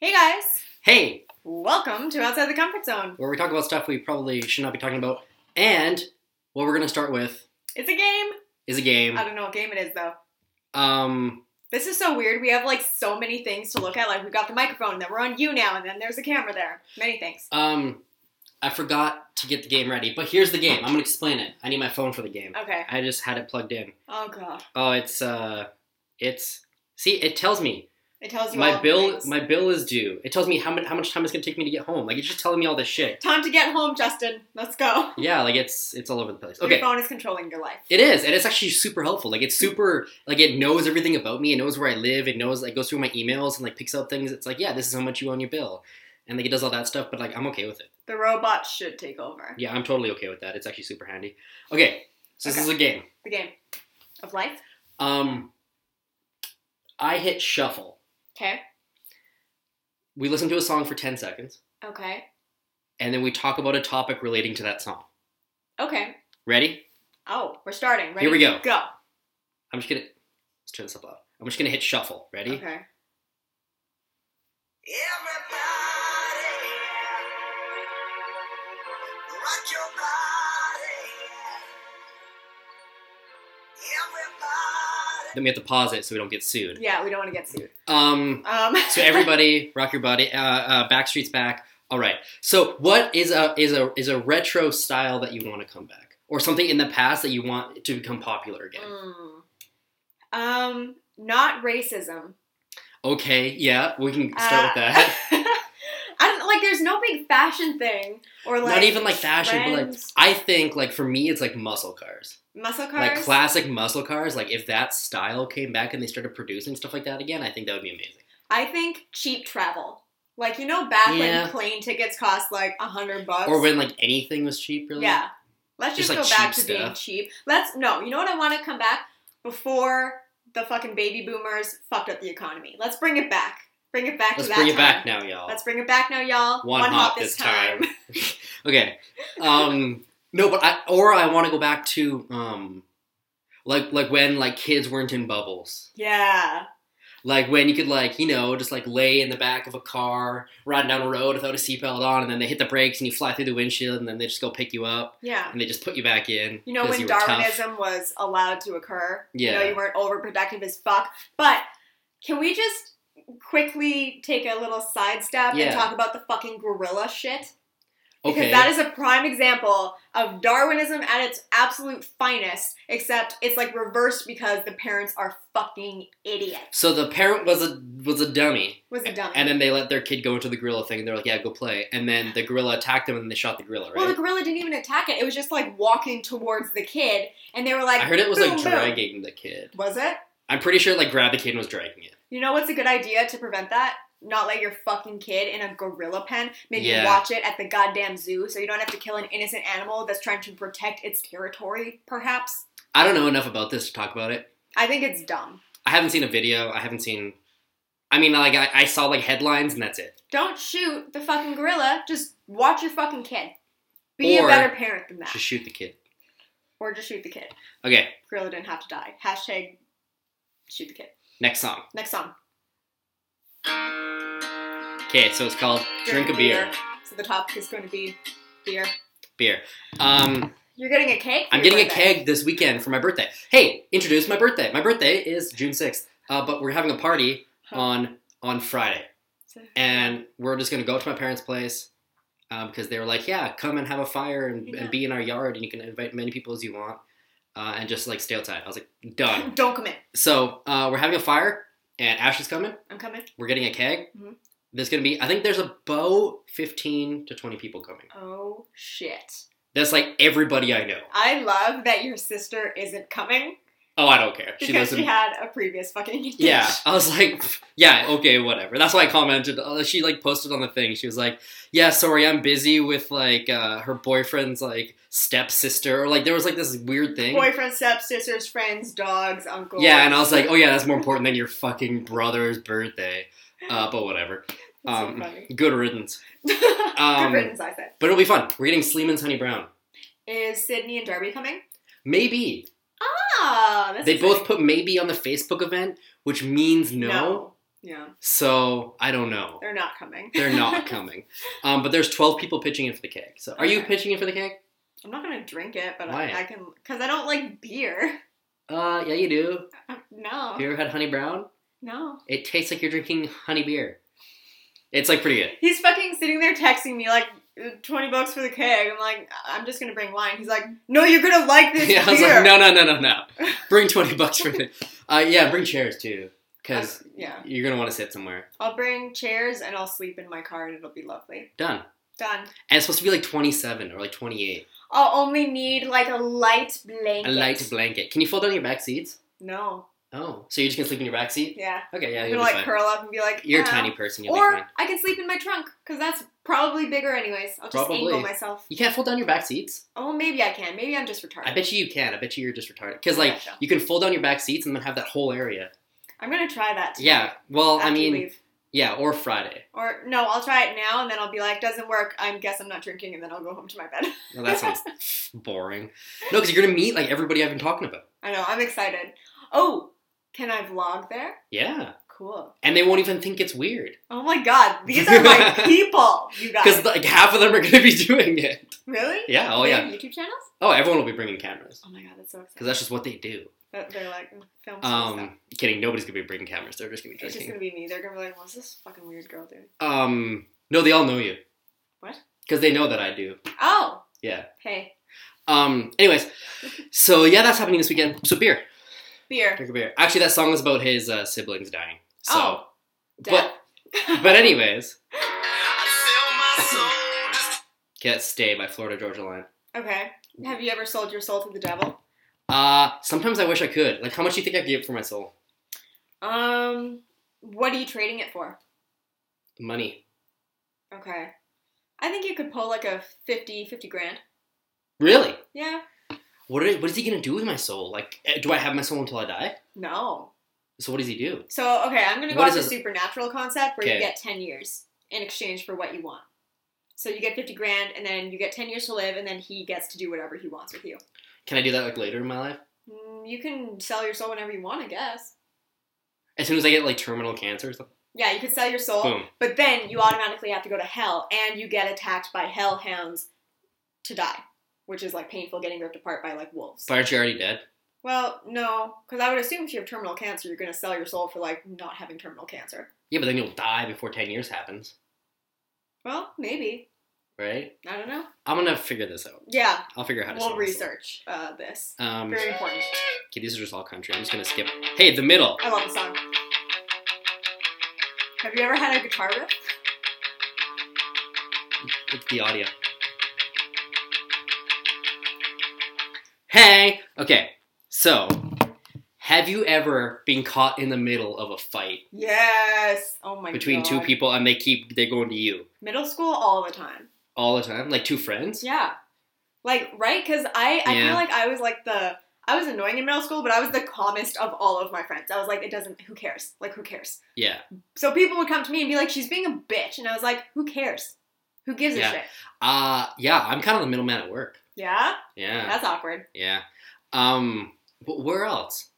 Hey guys, Hey, welcome to Outside the Comfort Zone. where we talk about stuff we probably should not be talking about. And what we're going to start with It's a game. is a game. I don't know what game it is though. Um, This is so weird. We have like so many things to look at. Like we've got the microphone, then we're on you now, and then there's a camera there. Many things. um, I forgot to get the game ready, but here's the game. I'm going to explain it. I need my phone for the game. Okay. I just had it plugged in. Oh god. Oh, it's, uh, it's, see, it tells me It tells you my bill, things. my bill is due. It tells me how much, how much time it's going to take me to get home. Like, it's just telling me all this shit. Time to get home, Justin. Let's go. Yeah, like, it's, it's all over the place. Your Okay. phone is controlling your life. It is, and it's actually super helpful. Like it's super, like it knows everything about me. It knows where I live. It knows, like, goes through my emails and like picks out things. It's like, yeah, this is how much you owe on your bill, and like it does all that stuff. But like, I'm okay with it. The robot should take over. Yeah, I'm totally okay with that. It's actually super handy. Okay, so this is a game. The game of life. Um, I hit shuffle. Okay. We listen to a song for ten seconds, Okay. and then we talk about a topic relating to that song. Okay. Ready? Oh, we're starting. Ready? Here we go. Go. I'm just gonna let's turn this up loud. I'm just gonna hit shuffle. Ready? Okay. Everybody, rock your body. Everybody. Then we have to pause it so we don't get sued. Yeah, we don't want to get sued. Um. Um. So everybody, rock your body. Uh, uh, Backstreet's back. All right. So what is a is a is a retro style that you want to come back, or something in the past that you want to become popular again? Mm. Um, not racism. Okay. Yeah, we can start with Uh, that. Like. There's no big fashion thing or like Not even like fashion, but like I think like for me, it's like muscle cars, muscle cars. like classic muscle cars. Like if that style came back and they started producing stuff like that again, I think that would be amazing. I think cheap travel. Like you know, back Yeah. when plane tickets cost like a hundred bucks. Or when like anything was cheap, really. yeah. Let's just, Just, like, go back to cheap being cheap. Let's no. You know what I want to come back before the fucking baby boomers fucked up the economy. Let's bring it back. Bring it back Let's to that bring it time. back now, y'all. Let's bring it back now, y'all. One hop this time. Okay. Um no, but I or I want to go back to um like like when like kids weren't in bubbles. yeah. Like when you could like, you know, just like lay in the back of a car, riding down a road without a seatbelt on, and then they hit the brakes and you fly through the windshield and then they just go pick you up Yeah. and they just put you back in. You know when you. Darwinism was allowed to occur. Yeah. You know you weren't overproductive as fuck. But can we just quickly take a little sidestep Yeah. and talk about the fucking gorilla shit? Because Okay. that is a prime example of Darwinism at its absolute finest, except it's like reversed because the parents are fucking idiots. so the parent was a was a dummy. Was a dummy. And then they let their kid go into the gorilla thing and they're like, Yeah, go play. And then the gorilla attacked them and they shot the gorilla, right? Well, the gorilla didn't even attack it. It was just like walking towards the kid, and they were like, I heard it was boom, like boom. dragging the kid. Was it? I'm pretty sure like grabbed the kid and was dragging it. You know what's a good idea to prevent that? Not let your fucking kid in a gorilla pen. Maybe Yeah. watch it at the goddamn zoo so you don't have to kill an innocent animal that's trying to protect its territory, perhaps. I don't know enough about this to talk about it. I think it's dumb. I haven't seen a video. I haven't seen. I mean, like I, I saw like headlines and that's it. Don't shoot the fucking gorilla. Just watch your fucking kid. Be Or- a better parent than that. Just shoot the kid. Or just shoot the kid. Okay, Gorilla didn't have to die. Hashtag shoot the kid. Next song. Next song. Okay, so it's called Drink, a beer. So the topic is going to be beer. Beer. Um, You're getting a for I'm getting a birthday. keg this weekend for my birthday. Hey, introduce my birthday. My birthday is June 6th, uh, but we're having a party on on Friday, and we're just gonna go to my parents' place um, because they were like, "Yeah, come and have a fire and, Yeah. and be in our yard, and you can invite many people as you want, uh, and just like stay outside." I was like, "Done." Don't come in. So uh, we're having a fire, and Ash is coming. I'm coming. We're getting a keg. Mhm. There's gonna be, I think there's about 15 to 20 people coming. Oh shit. That's like everybody I know. I love that your sister isn't coming Oh, I don't care. She because doesn't. she had a previous fucking engagement. yeah, I was like, yeah, okay, whatever. That's why I commented. uh, She like posted on the thing. She was like, yeah, sorry, I'm busy with like uh, her boyfriend's like stepsister, or like there was like this weird thing. Boyfriend, stepsisters, friends, dogs, uncle. Yeah, and I was like, oh yeah, that's more important than your fucking brother's birthday. Uh, but whatever. So Um, funny. good riddance. Good um, riddance, I said. But it'll be fun. We're getting Sleeman's Honey Brown. Is Sydney and Darby coming? Maybe. Ah, that's they exciting. both put maybe on the Facebook event, which means no. Yeah, So I don't know. they're not coming. They're not coming. Um, but there's 12 people pitching in for the keg. So are you pitching in for the keg? I'm not gonna drink it, but I, I can because I don't like beer. Uh, yeah, you do. No, Have you ever had honey brown? no. It tastes like you're drinking honey beer. It's like pretty good. He's fucking sitting there texting me like. 20 bucks for the keg. I'm like, I'm just gonna bring wine. He's like, no, you're gonna like this Yeah, I was beer. like, no, no, no, no, no. Bring 20 bucks for it. Uh, yeah, bring chairs too. Because yeah. you're going to want to sit somewhere. I'll bring chairs and I'll sleep in my car and it'll be lovely. Done. Done. And it's supposed to be like 27 or like 28. I'll only need like a light blanket. A light blanket. Can you fold down your back seats? No. Oh, so you're just to sleep in your back seat? Yeah. Okay, yeah, I'm you'll gonna like fine. curl up and be like, You're a tiny person. You'll Or. I can sleep in my trunk because that's probably bigger anyways. I'll just Probably. angle myself. You can't fold down your back seats. Oh, maybe I can. Maybe I'm just retarded. I bet you you can. I bet you you're just retarded. Because like you can fold down your back seats and then have that whole area. I'm gonna try that. Tonight Yeah. Well, I mean, leave. yeah, or Friday. Or no, I'll try it now and then I'll be like, doesn't work. I guess I'm not drinking and then I'll go home to my bed. Well, that sounds boring. No, because you're gonna meet like everybody I've been talking about. I know. I'm excited. Oh, can I vlog there? Yeah, Cool. and they won't even think it's weird Oh my god, these are my people, you guys. because like half of them are gonna be doing it. really? Yeah. Oh They yeah. have YouTube channels? Oh, everyone will be bringing cameras Oh my god, that's so exciting. because that's just what they do. That- They're like film stuff. Um, kidding. Nobody's gonna be bringing cameras. They're just gonna be It's just drinking. gonna be me. They're gonna be like, "What's this fucking weird girl doing?" Um, no, they all know you. What? Because they know that I do. Oh, Yeah. hey, Um. Anyways, so yeah, that's happening this weekend. So beer, beer. drink a beer. Actually, that song is about his uh, siblings dying. So, Oh, but but anyways, I sell my soul just get "Stay" by Florida Georgia Line. okay. Have you ever sold your soul to the devil? Uh, sometimes I wish I could. Like, how much do you think I give for my soul? Um, what are you trading it for? Money. Okay, I think you could pull like a 50, 50 grand. Really? Yeah. What, are, what is he gonna do with my soul? Like, eh, do I have my soul until I die? No. So what does he do? So okay, I'm gonna go What off the supernatural concept where you get ten years in exchange for what you want. So you get fifty grand, and then you get ten years to live, and then he gets to do whatever he wants with you. Can I do that like later in my life? Mm, You can sell your soul whenever you want, I guess. As soon as I get like terminal cancer or something. Yeah, you could sell your soul, Boom. but then you automatically have to go to hell, and you get attacked by hellhounds to die, which is like painful getting ripped apart by like wolves. But aren't you already dead? well, no, because I would assume if you have terminal cancer, you're gonna sell your soul for like not having terminal cancer. Yeah, but then you'll die before ten years happens, Well, maybe right? I don't know. I'm gonna figure this out. Yeah, I'll figure out how to. we'll sell my soul. research uh, this. Um, Very important. okay, these are just all country. I'm just gonna skip. Hey, the middle. I love the song. Have you ever had a guitar riff? It's the audio. Hey. Okay. So, have you ever been caught in the middle of a fight Yes. Oh my god between god. two people and they keep they're going to you Middle school all the time. all the time, like two friends? Yeah. Like right, because I I Yeah. feel like I was like the I was annoying in middle school, but I was the calmest of all of my friends. I was like, it doesn't. Who cares? Like, who cares? Yeah. So people would come to me and be like, she's being a bitch, and I was like, who cares? Who gives a shit? Uh yeah, I'm kind of the middleman at work. Yeah. Yeah. That's awkward. Yeah. Um wh- where else?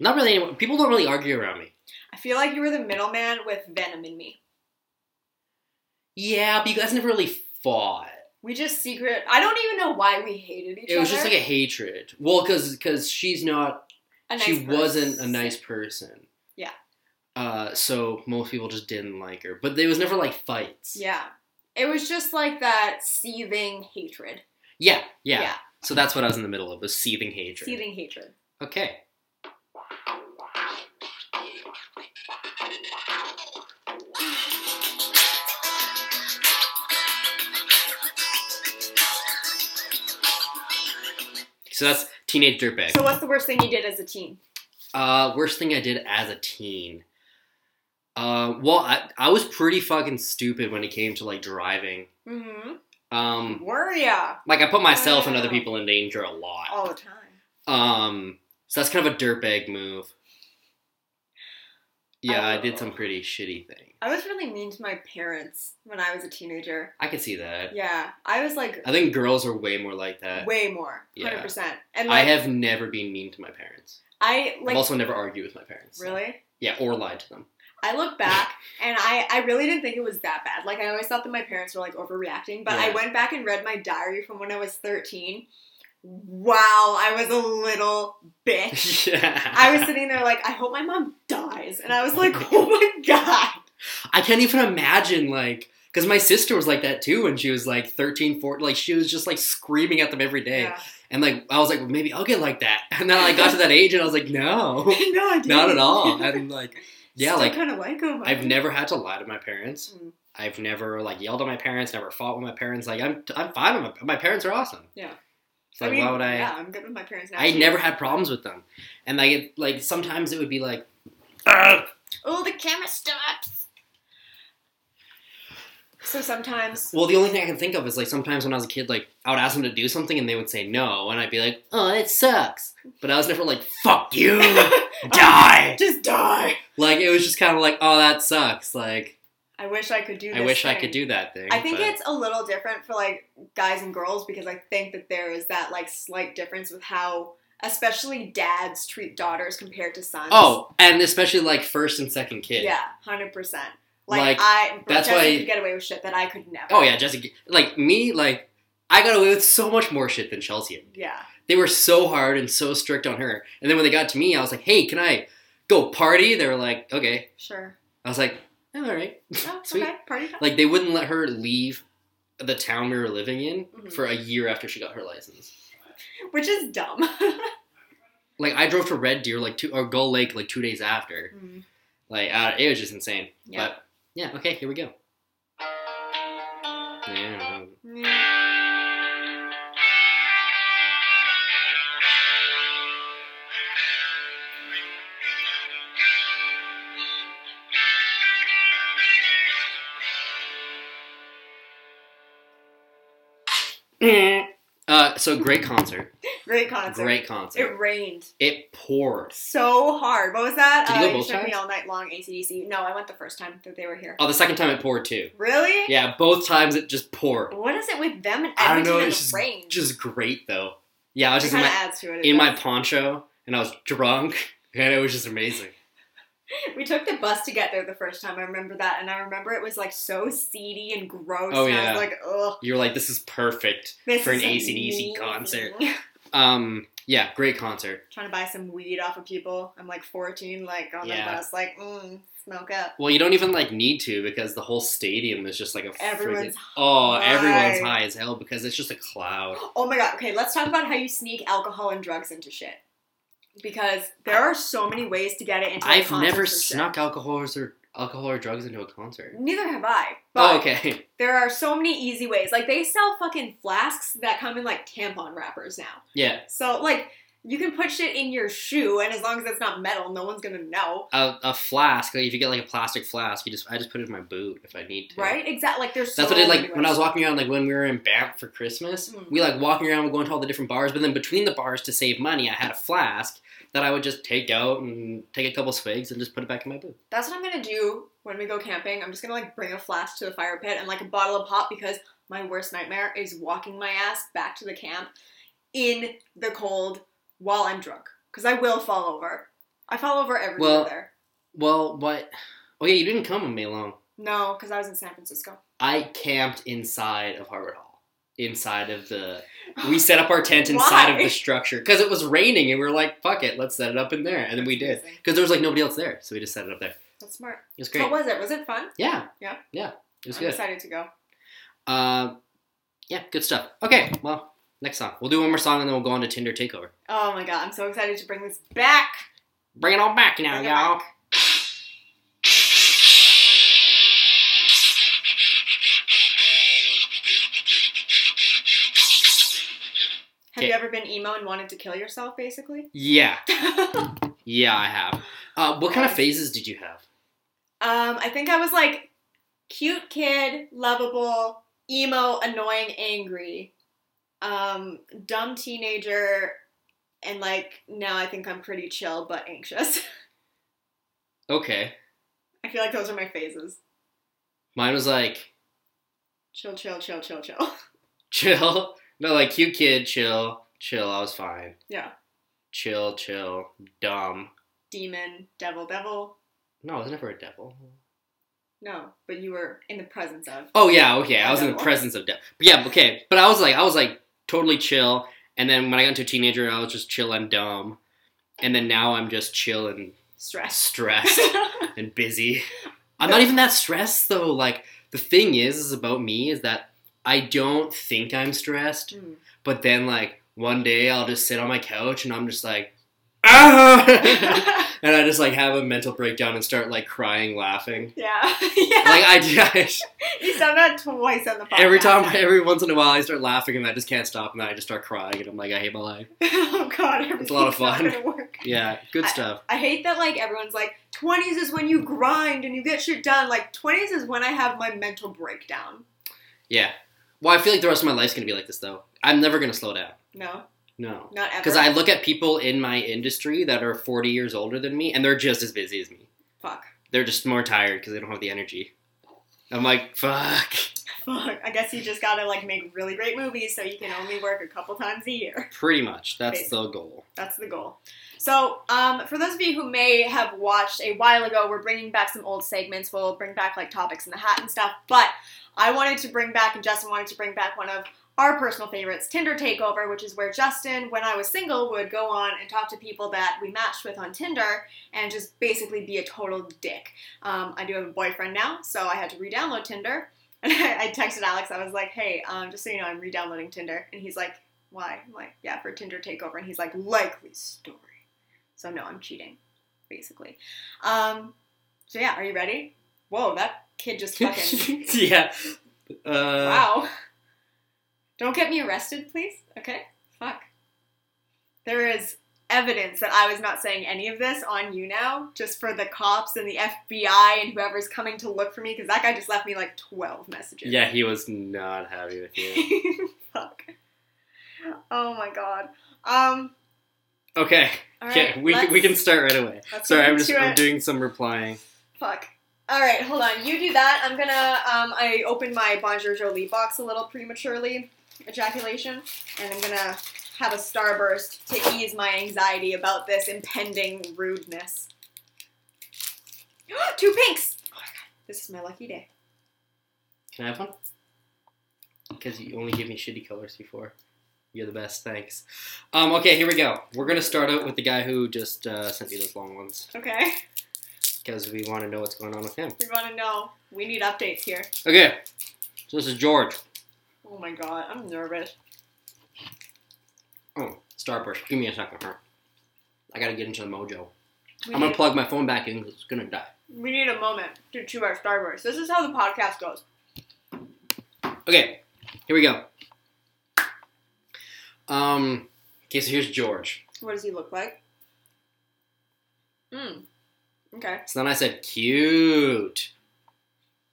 Not really anyone. People don't really argue around me. I feel like you were the middleman with venom in me. Yeah, but you guys never really fought. We just secret. I don't even know why we hated each other. It other. was just like a hatred. Well, cuz cuz she's not A she nice wasn't a nice person. Yeah. Uh, so most people just didn't like her, but there was never like fights. Yeah. It was just like that seething hatred. Yeah, yeah. Yeah. So that's what I was in the middle of, was seething hatred. Seething hatred. Okay. So that's teenage dirtbag. So what's the worst thing you did as a teen? Uh, worst thing I did as a teen. Uh, well, I, I was pretty fucking stupid when it came to like driving. Mm-hmm. Um, Were ya? like I put myself and other people in danger a lot. All the time. Um, so that's kind of a dirtbag move. Yeah, I did Oh. some pretty shitty things. I was really mean to my parents when I was a teenager. I could see that. Yeah. I was like I think girls are way more like that. way more. Yeah. 100%. And I have never been mean to my parents. I like I've also never argued with my parents. really? Yeah, or lied to them. I look back and I, I really didn't think it was that bad. Like I always thought that my parents were like overreacting, but I went back and read my diary from when I was 13. Wow, I was a little bitch. yeah. I was sitting there like, I hope my mom dies. And I was like, oh my god. I can't even imagine like because my sister was like that too when she was like 13, 14. Like she was just like screaming at them every day. Yeah. And like I was like, well, maybe I'll get like that. And then I got to that age and I was like, no, no, I didn't. not at all. And like, yeah, like kind of like him. I've never had to lie to my parents. Mm. I've never like yelled at my parents. Never fought with my parents. Like I'm, I'm fine with my, my parents are awesome. Yeah. So I like, mean, why would I? Yeah, I'm good with my parents now. I too. never had problems with them. And like, it, like sometimes it would be like, "Ugh." Oh, the camera stops. So sometimes. well, the only thing I can think of is like sometimes when I was a kid, like I would ask them to do something and they would say no, and I'd be like, oh, it sucks. But I was never like, fuck you, die. Just die. Like it was just kind of like, oh, that sucks. Like I wish I could do. I wish I could do that thing. I think but- it's a little different for like guys and girls because I think that there is that like slight difference with how, especially dads treat daughters compared to sons. Oh, and especially like first and second kid. yeah, hundred percent. Like, Like, I, that's Jesse why- could get away with shit that I could never. Oh yeah, Jessica. Like me, like I got away with so much more shit than Chelsea. yeah. They were so hard and so strict on her. And then when they got to me, I was like, "Hey, can I go party?" They were like, "Okay." Sure. I was like, "Oh, "All right." Oh, Sweet. okay. Party time. Like they wouldn't let her leave the town we were living in Mhm. for a year after she got her license. Which is dumb. Like I drove to Red Deer like two or Gull Lake like two days after. Mm, Like uh, it was just insane. Yeah. But yeah, okay, here we go. Yeah. Uh, so great concert. Great concert. Great concert. It rained It poured. so hard. What was that? Did you uh, go both took me all night long. ACDC. No, I went the first time that they were here. Oh, the second time it poured too. Really? Yeah, both times it just poured. What is it with them and I don't know. It's the just rain? just great though. Yeah, I was it just in my adds to it. in my poncho and I was drunk and it was just amazing. We took the bus to get there the first time. I remember that, and I remember it was like so seedy and gross. Oh, and I yeah. was like, ugh. You're like, this is perfect This for an is ACDC amazing. concert. Um, yeah, great concert. Trying to buy some weed off of people. I'm like 14, like on Yeah. the bus, like, mm, smoke up. Well, you don't even like need to because the whole stadium is just like a Everyone's friggin- oh, high. everyone's high as hell because it's just a cloud. Oh my god. Okay, let's talk about how you sneak alcohol and drugs into shit. Because there are so many ways to get it into. I've never snuck alcohol or alcohol or drugs into a concert. Neither have I. But Oh, okay. there are so many easy ways. Like they sell fucking flasks that come in like tampon wrappers now. Yeah, So like you can put shit in your shoe, and as long as it's not metal, no one's gonna know. a, a flask. Like if you get like a plastic flask, you just I just put it in my boot if I need to. Right? Exactly. Like there's That's so what I did many like when I was walking around, like when we were in Banff for Christmas. Mm. We like walking around, we going to all the different bars, but then between the bars to save money, I had a flask that I would just take out and take a couple swigs and just put it back in my boot. That's what I'm gonna do when we go camping. I'm just gonna like bring a flask to the fire pit and like a bottle of pop because my worst nightmare is walking my ass back to the camp in the cold while I'm drunk. Because I will fall over. I fall over every Well- there. Well, what? Oh yeah, you didn't come with me alone. No, because I was in San Francisco. I camped inside of Harvard Hall. Inside of the, we set up our tent inside of the structure because it was raining and we were like, "Fuck it, let's set it up in there," and then we did because there was like nobody else there, so we just set it up there. That's smart. It was great. How was it? Was it fun? yeah, Yeah? yeah, it was I'm good. excited to go. Uh, yeah, good stuff. Okay, well, next song. We'll do one more song and then we'll go on to Tinder Takeover. Oh my god, I'm so excited to bring this back. Bring it all back now, y'all. back. You ever been emo and wanted to kill yourself, basically? Yeah, yeah, I have. Uh, what kind of phases did you have? Um, I think I was like cute kid, lovable, emo, annoying, angry, um, dumb teenager, and like now I think I'm pretty chill but anxious. Okay, I feel like those are my phases. mine was like Chill, chill, chill, chill, chill. chill. No, like cute kid, chill, chill. I was fine. yeah. Chill, chill, dumb. Demon, devil, devil. No, I was never a devil. No, but you were in the presence of. Oh yeah, okay. I was in the presence of death. But yeah, okay. But I was like, I was like totally chill. And then when I got into a teenager, I was just chill and dumb. And then now I'm just chill and Stress. stressed and busy. I'm not even that stressed though. Like the thing is, is about me is that I don't think I'm stressed. Mm. But then like one day I'll just sit on my couch and I'm just like, ah, and I just like have a mental breakdown and start like crying, laughing. yeah. yeah. Like I, I you said that twice on the podcast. every time, every once in a while, I start laughing and I just can't stop, and then I just start crying, and I'm like, I hate my life. oh god, It's a lot of fun. Yeah, good stuff. I hate that like everyone's like 20s is when you grind and you get shit done. Like 20s is when I have my mental breakdown. Yeah. Well, I feel like the rest of my life's gonna be like this though. I'm never gonna slow down. No, No. not ever. Because I look at people in my industry that are 40 years older than me, and they're just as busy as me. fuck. They're just more tired because they don't have the energy. I'm like, fuck. Fuck. I guess you just gotta like make really great movies so you can only work a couple times a year. Pretty much. That's the goal. That's the goal. So, um, for those of you who may have watched a while ago, we're bringing back some old segments. We'll bring back like topics in the hat and stuff. But I wanted to bring back, and Justin wanted to bring back one of our personal favorites, Tinder Takeover, which is where Justin, when I was single, would go on and talk to people that we matched with on Tinder and just basically be a total dick. Um, I do have a boyfriend now, so I had to re-download Tinder. And I texted Alex. I was like, "Hey, um, just so you know, I'm re-downloading Tinder." And he's like, "Why?" I'm like, "Yeah, for Tinder Takeover." And he's like, "Likely story." So no, I'm cheating, basically. Um, so yeah, are you ready? Whoa, that kid just fucking yeah. Uh, wow. Don't get me arrested, please. Okay, fuck. There is evidence that I was not saying any of this on you now, just for the cops and the FBI and whoever's coming to look for me, because that guy just left me like twelve messages. Yeah, he was not happy with you. fuck. Oh my god. Um. Okay. All Okay, we, can- we can start right away. Sorry, I'm just I'm doing some replying. Fuck. All right, hold on. You do that. I'm gonna. Um, I opened my Bonjour Jolie box a little prematurely, ejaculation, and I'm gonna have a starburst to ease my anxiety about this impending rudeness. Two pinks. Oh my god, this is my lucky day. Can I have one? Because you only give me shitty colors before. You're the best, thanks. Um, okay, here we go. We're gonna start out with the guy who just uh, sent you those long ones Okay, because we want to know what's going on with him. we want to know. We need updates here. Okay, so this is George. Oh my god, I'm nervous. Oh, Starburst. Give me a second, huh? I gotta get into the mojo. We I'm gonna need, plug my phone back in 'cause it's gonna die. we need a moment to chew our starburst. This is how the podcast goes. Okay, here we go. Um, okay, so here's George. What does he look like? Hmm. Okay. So then I said, cute.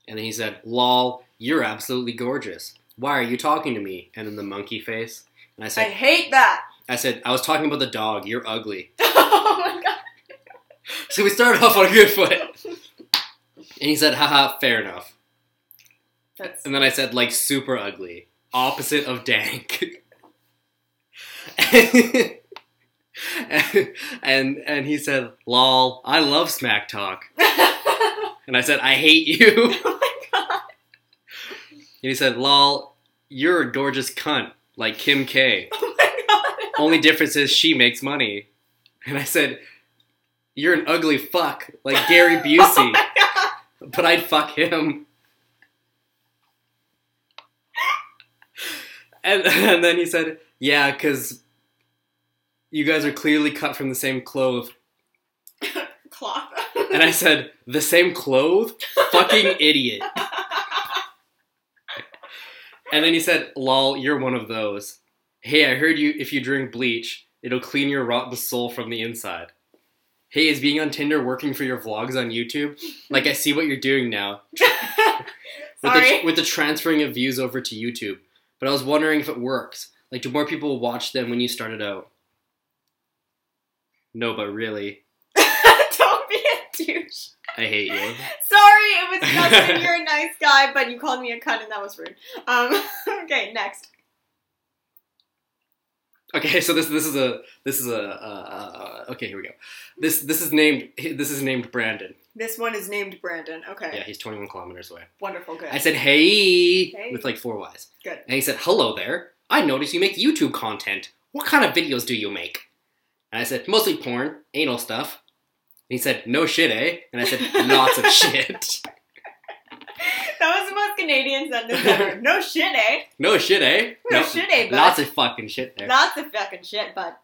And then he said, lol, you're absolutely gorgeous. Why are you talking to me? And then the monkey face. And I said, I hate that. I said, I was talking about the dog. You're ugly. oh my god. So we started off on a good foot. And he said, haha, fair enough. That's And then I said, like, super ugly. Opposite of dank. and and he said, lol, I love smack talk. oh And I said, I hate you. Oh my god. And he said, lol, you're a gorgeous cunt, like Kim K. Oh my god. Only difference is she makes money. And I said, you're an ugly fuck, like Gary Oh Busey, god. but I'd fuck him. And, and then he said, yeah, because you guys are clearly cut from the same cloth. Cloth. And I said, the same cloth? Fucking idiot. And then he said, lol, you're one of those. Hey, I heard you, if you drink bleach, it'll clean your rotten soul from the inside. Hey, is being on Tinder working for your vlogs on YouTube? Like, I see what you're doing now. With Sorry. the, with the transferring of views over to YouTube. But I was wondering if it works. Like, do more people watch them when you started out? No, but really, Don't be a douche. I hate you. Sorry, it was Justin. You're a nice guy, but you called me a cunt, and that was rude. Um. Okay, next. Okay, so this this is a this is a uh, uh, okay. Here we go. This this is named this is named Brandon. This one is named Brandon. Okay. Yeah, he's 21 kilometers away. Wonderful. Good. I said, hey, Hey. with like four Y's. Good. And he said, hello there. I noticed you make YouTube content. What kind of videos do you make? And I said, mostly porn, anal stuff. And he said, no shit, eh? And I said, lots of shit. that was the most Canadian sentence ever. no shit, eh? No shit, eh? No shit, eh, bud? Lots of fucking shit there. Lots of fucking shit, but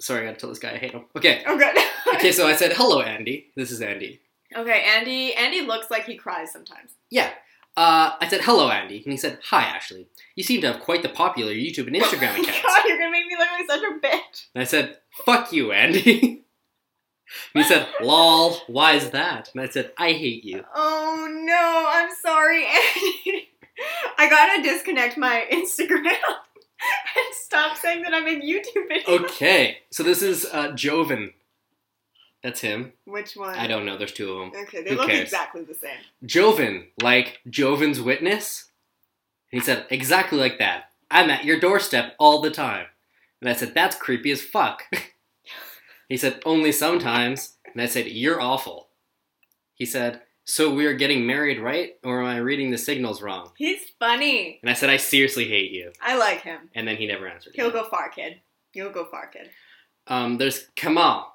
Sorry, I gotta tell this guy I hate him. Okay. oh good. Okay, so I said, hello, Andy. This is Andy. okay, Andy. Andy looks like he cries sometimes. Yeah. Uh, I said, hello, Andy. And he said, hi, Ashley. You seem to have quite the popular YouTube and Instagram Oh accounts. God, you're gonna make me look like such a bitch. And I said, fuck you, Andy. and he said, lol, why is that? And I said, I hate you. Oh no, I'm sorry, Andy. I gotta disconnect my Instagram and stop saying that I'm in YouTube videos. Okay, so this is uh, Joven. That's him. Which one? I don't know, there's two of them. Okay, they Who look cares? exactly the same. Joven, like Joven's witness. He said, exactly like that. I'm at your doorstep all the time. And I said, that's creepy as fuck. he said, only sometimes. And I said, you're awful. He said, so we're getting married, right? Or am I reading the signals wrong? He's funny. And I said, I seriously hate you. I like him. And then he never answered. He'll me. go far, kid. You'll go far, kid. Um, there's Kamal.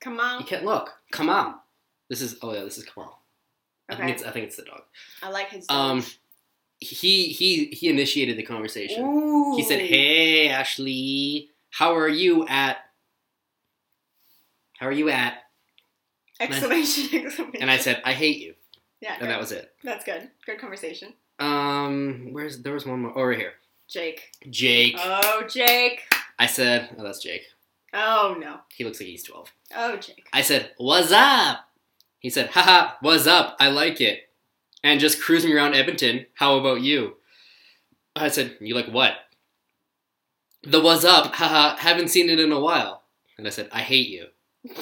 Come on. You can't look. Kamal. This is, oh yeah, this is Kamal. I think it's, I think it's the dog. I like his. Um, he he he initiated the conversation. Ooh. He said, "Hey, Ashley, how are you at? How are you at?" Exclamation! Exclamation! And I said, "I hate you," "Yeah, and good. that was it. that's good. Good conversation." Um, where's there was one more over here. Jake. Jake. Oh, Jake. I said, "Oh, that's Jake. Oh no. He looks like he's 12." Oh, Jake. I said, "What's up?" He said, "Haha, what's up? I like it." And just cruising around Edmonton. How about you? I said, "You like what?" The what's up? Haha, haven't seen it in a while. And I said, "I hate you."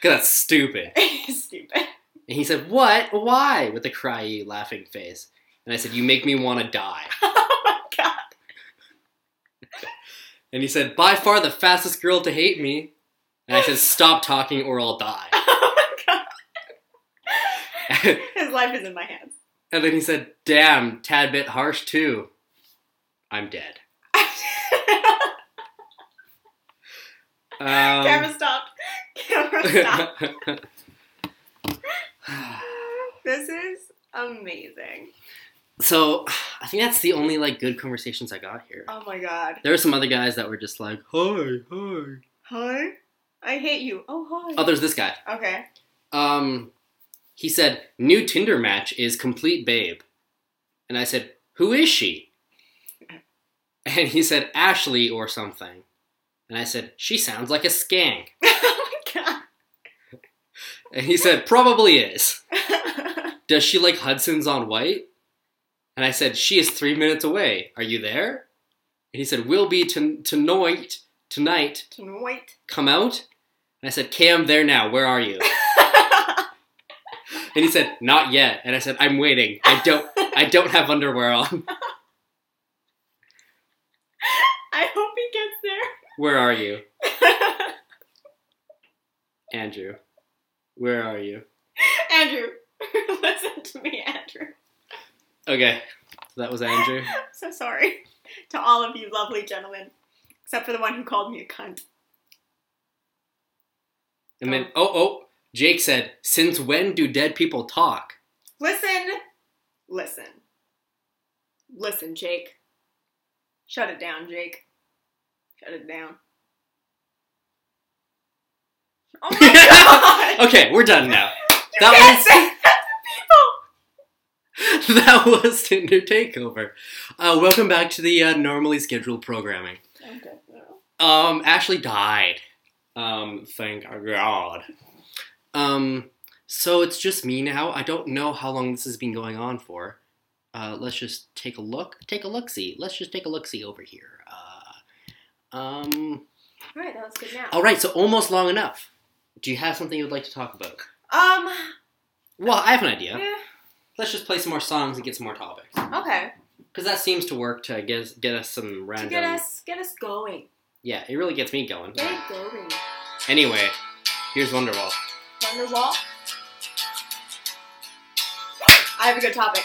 Cause that's stupid. Stupid. And he said, What? Why? With a cryy, laughing face. And I said, You make me want to die. Oh my god. And he said, By far the fastest girl to hate me. And I said, Stop talking or I'll die. Oh my god. His life is in my hands. and then he said, Damn, tad bit harsh too. I'm dead. Um, Camera stopped. Camera stopped. this is amazing. So I think that's the only like good conversations I got here. Oh my god. There were some other guys that were just like, Hi, hi. Hi. I hate you. Oh hi. Oh, there's this guy. Okay. Um, he said, new Tinder match is complete babe. And I said, who is she? And he said, Ashley or something. And I said, she sounds like a skank. oh my god. And he said, probably is. Does she like Hudson's on Whyte? And I said, she is three minutes away. Are you there? And he said, we'll be to- tonight, tonight, Tonight. come out? And I said, Cam, there now. Where are you? And he said, "Not yet." And I said, "I'm waiting. I don't. I don't have underwear on. I hope he gets there. Where are you. Andrew? Where are you?" Andrew, listen to me, Andrew. Okay, so that was Andrew. So sorry to all of you lovely gentlemen, except for the one who called me a cunt. And then, oh, oh, Jake said, "Since when do dead people talk?" Listen, listen, listen, Jake. Shut it down, Jake. Shut it down. Oh my god! okay, we're done now. That was- that to people! that was Tinder Takeover. Uh, welcome back to the uh, normally scheduled programming. Okay. Um, Ashley died. Um, thank God. Um, so it's just me now. I don't know how long this has been going on for. Uh, let's just take a look. Take a look see. Let's just take a look see over here. Uh, um, Alright, that was good now. all right. So almost long enough. Do you have something you'd like to talk about? Um, Well, I have an idea. yeah, Let's just play some more songs and get some more topics. okay. Because that seems to work to get us, get us some random. To get us, get us going. Yeah, it really gets me going. Get it going. Anyway, Here's Wonderwall. Wonderwall. I have a good topic.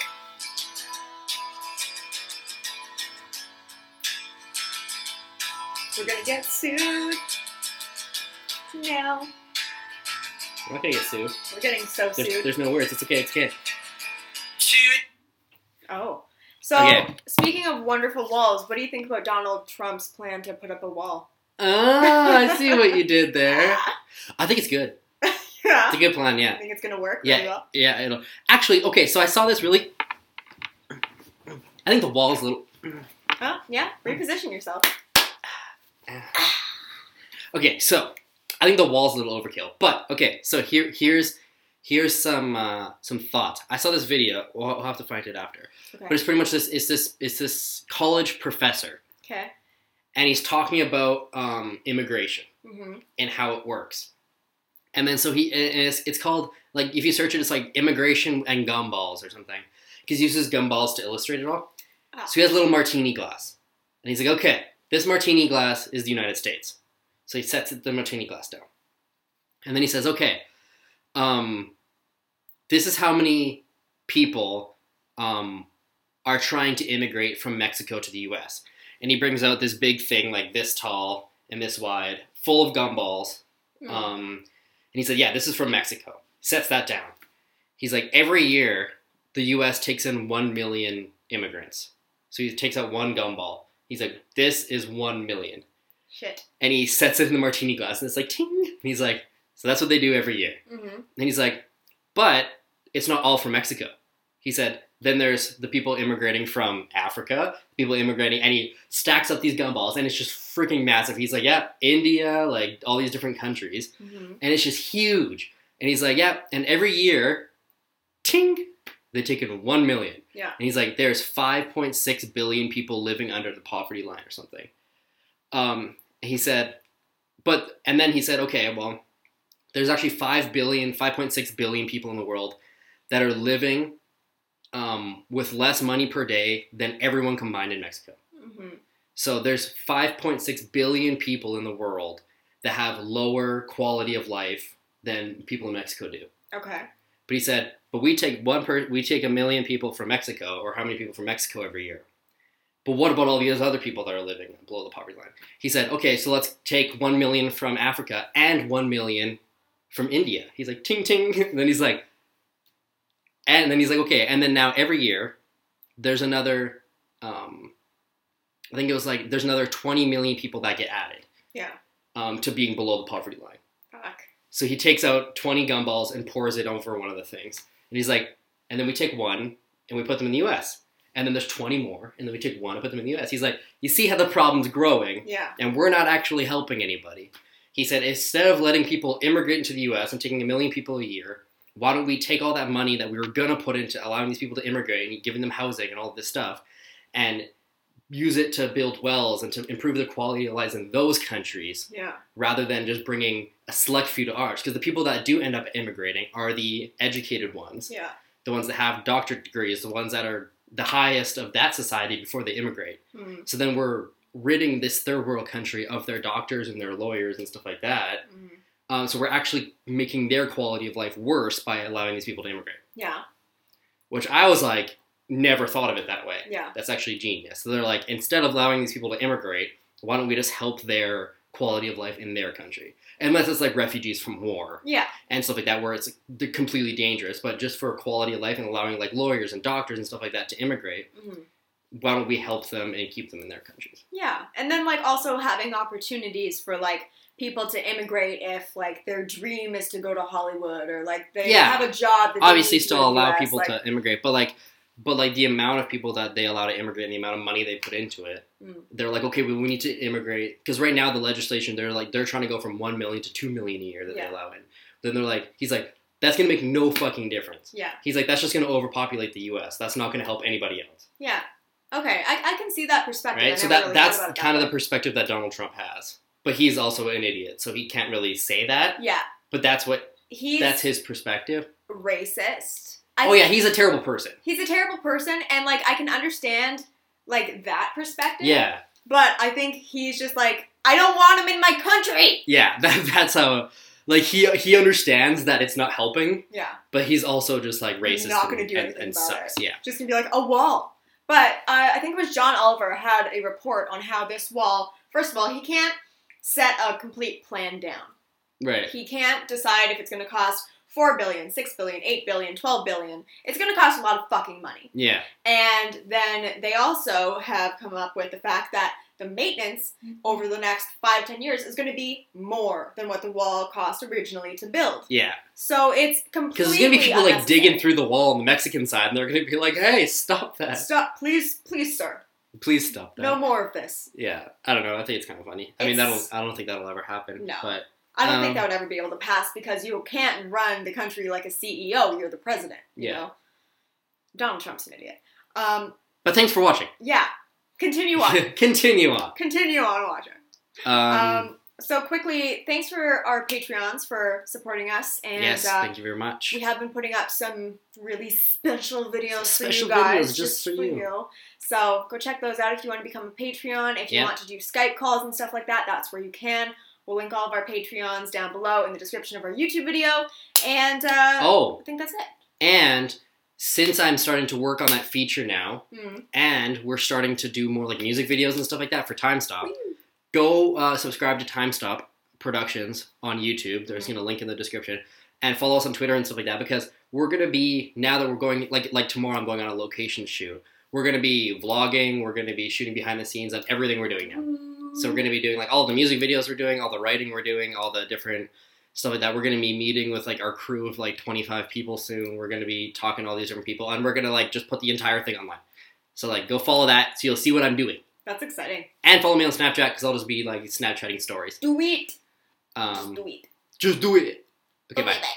We're gonna get sued. Now. We're not gonna get sued. We're getting so There's, sued. there's no words. It's okay. It's okay. Oh. So, Okay. speaking of wonderful walls, what do you think about Donald Trump's plan to put up a wall? Ah, I see what you did there. I think it's good. yeah. It's a good plan. Yeah. I think it's gonna work really Yeah. well. Yeah. It'll actually. Okay. So I saw this really. I think the wall is a little. Huh? Yeah. Reposition yourself. Okay, so I think the wall's a little overkill. But okay, so here here's here's some uh, some thoughts. I saw this video. We'll, we'll have to find it after. But it's pretty much this. It's this. It's this college professor, Okay. and he's talking about um, immigration hmm and how it works. And then so he and it's, it's called like if you search it, it's like immigration and gumballs or something. Because he uses gumballs to illustrate it all. Ah. So he has a little martini glass, and he's like, okay, this martini glass is the United States. So he sets the martini glass down, and then he says, okay, um, this is how many people um, are trying to immigrate from Mexico to the U.S. And he brings out this big thing like this tall and this wide, full of gumballs. Hmm. Um, and he said, "Yeah, this is from Mexico." Sets that down. He's like, every year the U.S. takes in one million immigrants. So he takes out one gumball. He's like, "This is one million. Shit. and he sets it in the martini glass, and it's like ting. And he's like, "So that's what they do every year." hmm And he's like, "But it's not all from Mexico." He said, "Then there's the people immigrating from Africa, people immigrating," and he stacks up these gumballs, and it's just freaking massive. He's like, "Yeah, India, like all these different countries." hmm and it's just huge. And he's like, yeah, and every year, ting, they take in one million. Yeah. And he's like, there's 5.6 billion people living under the poverty line or something. Um, he said, but, and then he said, okay, well, there's actually 5 billion, 5.6 billion people in the world that are living um, with less money per day than everyone combined in Mexico. hmm So there's 5.6 billion people in the world that have lower quality of life than people in Mexico do. Okay. But he said, but we take one per we take a million people from Mexico, or how many people from Mexico every year? But what about all these other people that are living below the poverty line? He said, okay, so let's take one million from Africa and one million from India. He's like, ting ting. And then he's like, and then he's like, okay, and then now every year there's another, um, I think it was like there's another 20 million people that get added Yeah. um, to being below the poverty line. Fuck. So he takes out 20 gumballs and pours it over one of the things. And he's like, and then we take one and we put them in the US. And then there's 20 more, and then we take one and put them in the US. He's like, you see how the problem's growing, Yeah. and we're not actually helping anybody. He said, instead of letting people immigrate into the US and taking a million people a year, why don't we take all that money that we were gonna put into allowing these people to immigrate and giving them housing and all this stuff, and use it to build wells and to improve the quality of lives in those countries Yeah. rather than just bringing a select few to ours. Because the people that do end up immigrating are the educated ones, Yeah. the ones that have doctorate degrees, the ones that are the highest of that society before they immigrate. Mm. So then we're ridding this third world country of their doctors and their lawyers and stuff like that. Mm. Um, so we're actually making their quality of life worse by allowing these people to immigrate. Yeah. Which I was like, never thought of it that way. Yeah. That's actually genius. So they're like, instead of allowing these people to immigrate, why don't we just help their quality of life in their country? Unless it's like refugees from war Yeah. and stuff like that, where it's completely dangerous. But just for quality of life and allowing like lawyers and doctors and stuff like that to immigrate, Mhm. Why don't we help them and keep them in their countries? Yeah. And then like also having opportunities for like people to immigrate if like their dream is to go to Hollywood or like they Yeah. have a job that they Obviously, still to allow US, people like, to immigrate, but like. But like the amount of people that they allow to immigrate and the amount of money they put into it, Mm. they're like, okay, well, we need to immigrate because right now the legislation they're like they're trying to go from one million to two million a year that Yeah. they allow in. Then they're like, he's like, that's gonna make no fucking difference. Yeah. He's like, that's just gonna overpopulate the U.S. That's not gonna help anybody else, Yeah. Okay. I, I can see that perspective. Right? So that really that's kind that of the perspective that Donald Trump has. But he's also an idiot, so he can't really say that. Yeah. But that's what He's that's his perspective. racist. I oh yeah, he's a terrible person. he's a terrible person and like I can understand like that perspective. Yeah, But I think he's just like, I don't want him in my country. yeah. That, that's how like he he understands that it's not helping, Yeah. but he's also just like racist. Not and- gonna do and, anything and about sucks. Yeah. Just gonna be like a wall. But uh, I think it was John Oliver had a report on how this wall. First of all, he can't set a complete plan down. Right. He can't decide if it's going to cost 4 billion, 6 billion, 8 billion, 12 billion. It's going to cost a lot of fucking money. Yeah. And then they also have come up with the fact that the maintenance over the next five, ten years is going to be more than what the wall cost originally to build. Yeah. So it's completely Because there's gonna be people like digging through the wall on the Mexican side, and they're gonna be like, "Hey, stop that! Stop, please, please, sir. Please stop that!" No more of this. Yeah. I don't know. I think it's kind of funny. I mean, that'll. I don't think that'll ever happen. No. But I don't Um, think that would ever be able to pass because you can't run the country like a CEO. You're the president. You Yeah. know? Donald Trump's an idiot. Um, but thanks for watching. yeah. Continue on. Continue on. Continue on watching. Um, Um, so quickly, thanks for our Patreons for supporting us, and yes. uh, thank you very much. we have been putting up some really special videos Special for you guys, videos just for you. So go check those out if you want to become a Patreon. If you Yeah. want to do Skype calls and stuff like that, that's where you can. We'll link all of our Patreons down below in the description of our YouTube video, and uh, oh, I think that's it. and since I'm starting to work on that feature now, Hmm. and we're starting to do more like music videos and stuff like that for Time Stop. Go uh, subscribe to Time Stop Productions on YouTube. There's you know link in the description, and follow us on Twitter and stuff like that because we're gonna be now that we're going like like tomorrow I'm going on a location shoot. We're gonna be vlogging. We're gonna be shooting behind the scenes of everything we're doing now. So we're gonna be doing like all the music videos we're doing, all the writing we're doing, all the different stuff like that. We're gonna be meeting with like our crew of like 25 people soon. We're gonna be talking to all these different people, and we're gonna like just put the entire thing online. So like go follow that, so you'll see what I'm doing, That's exciting. and follow me on Snapchat because I'll just be like Snapchatting stories. Do it. Um, do it. just do it. Okay, bye. bye.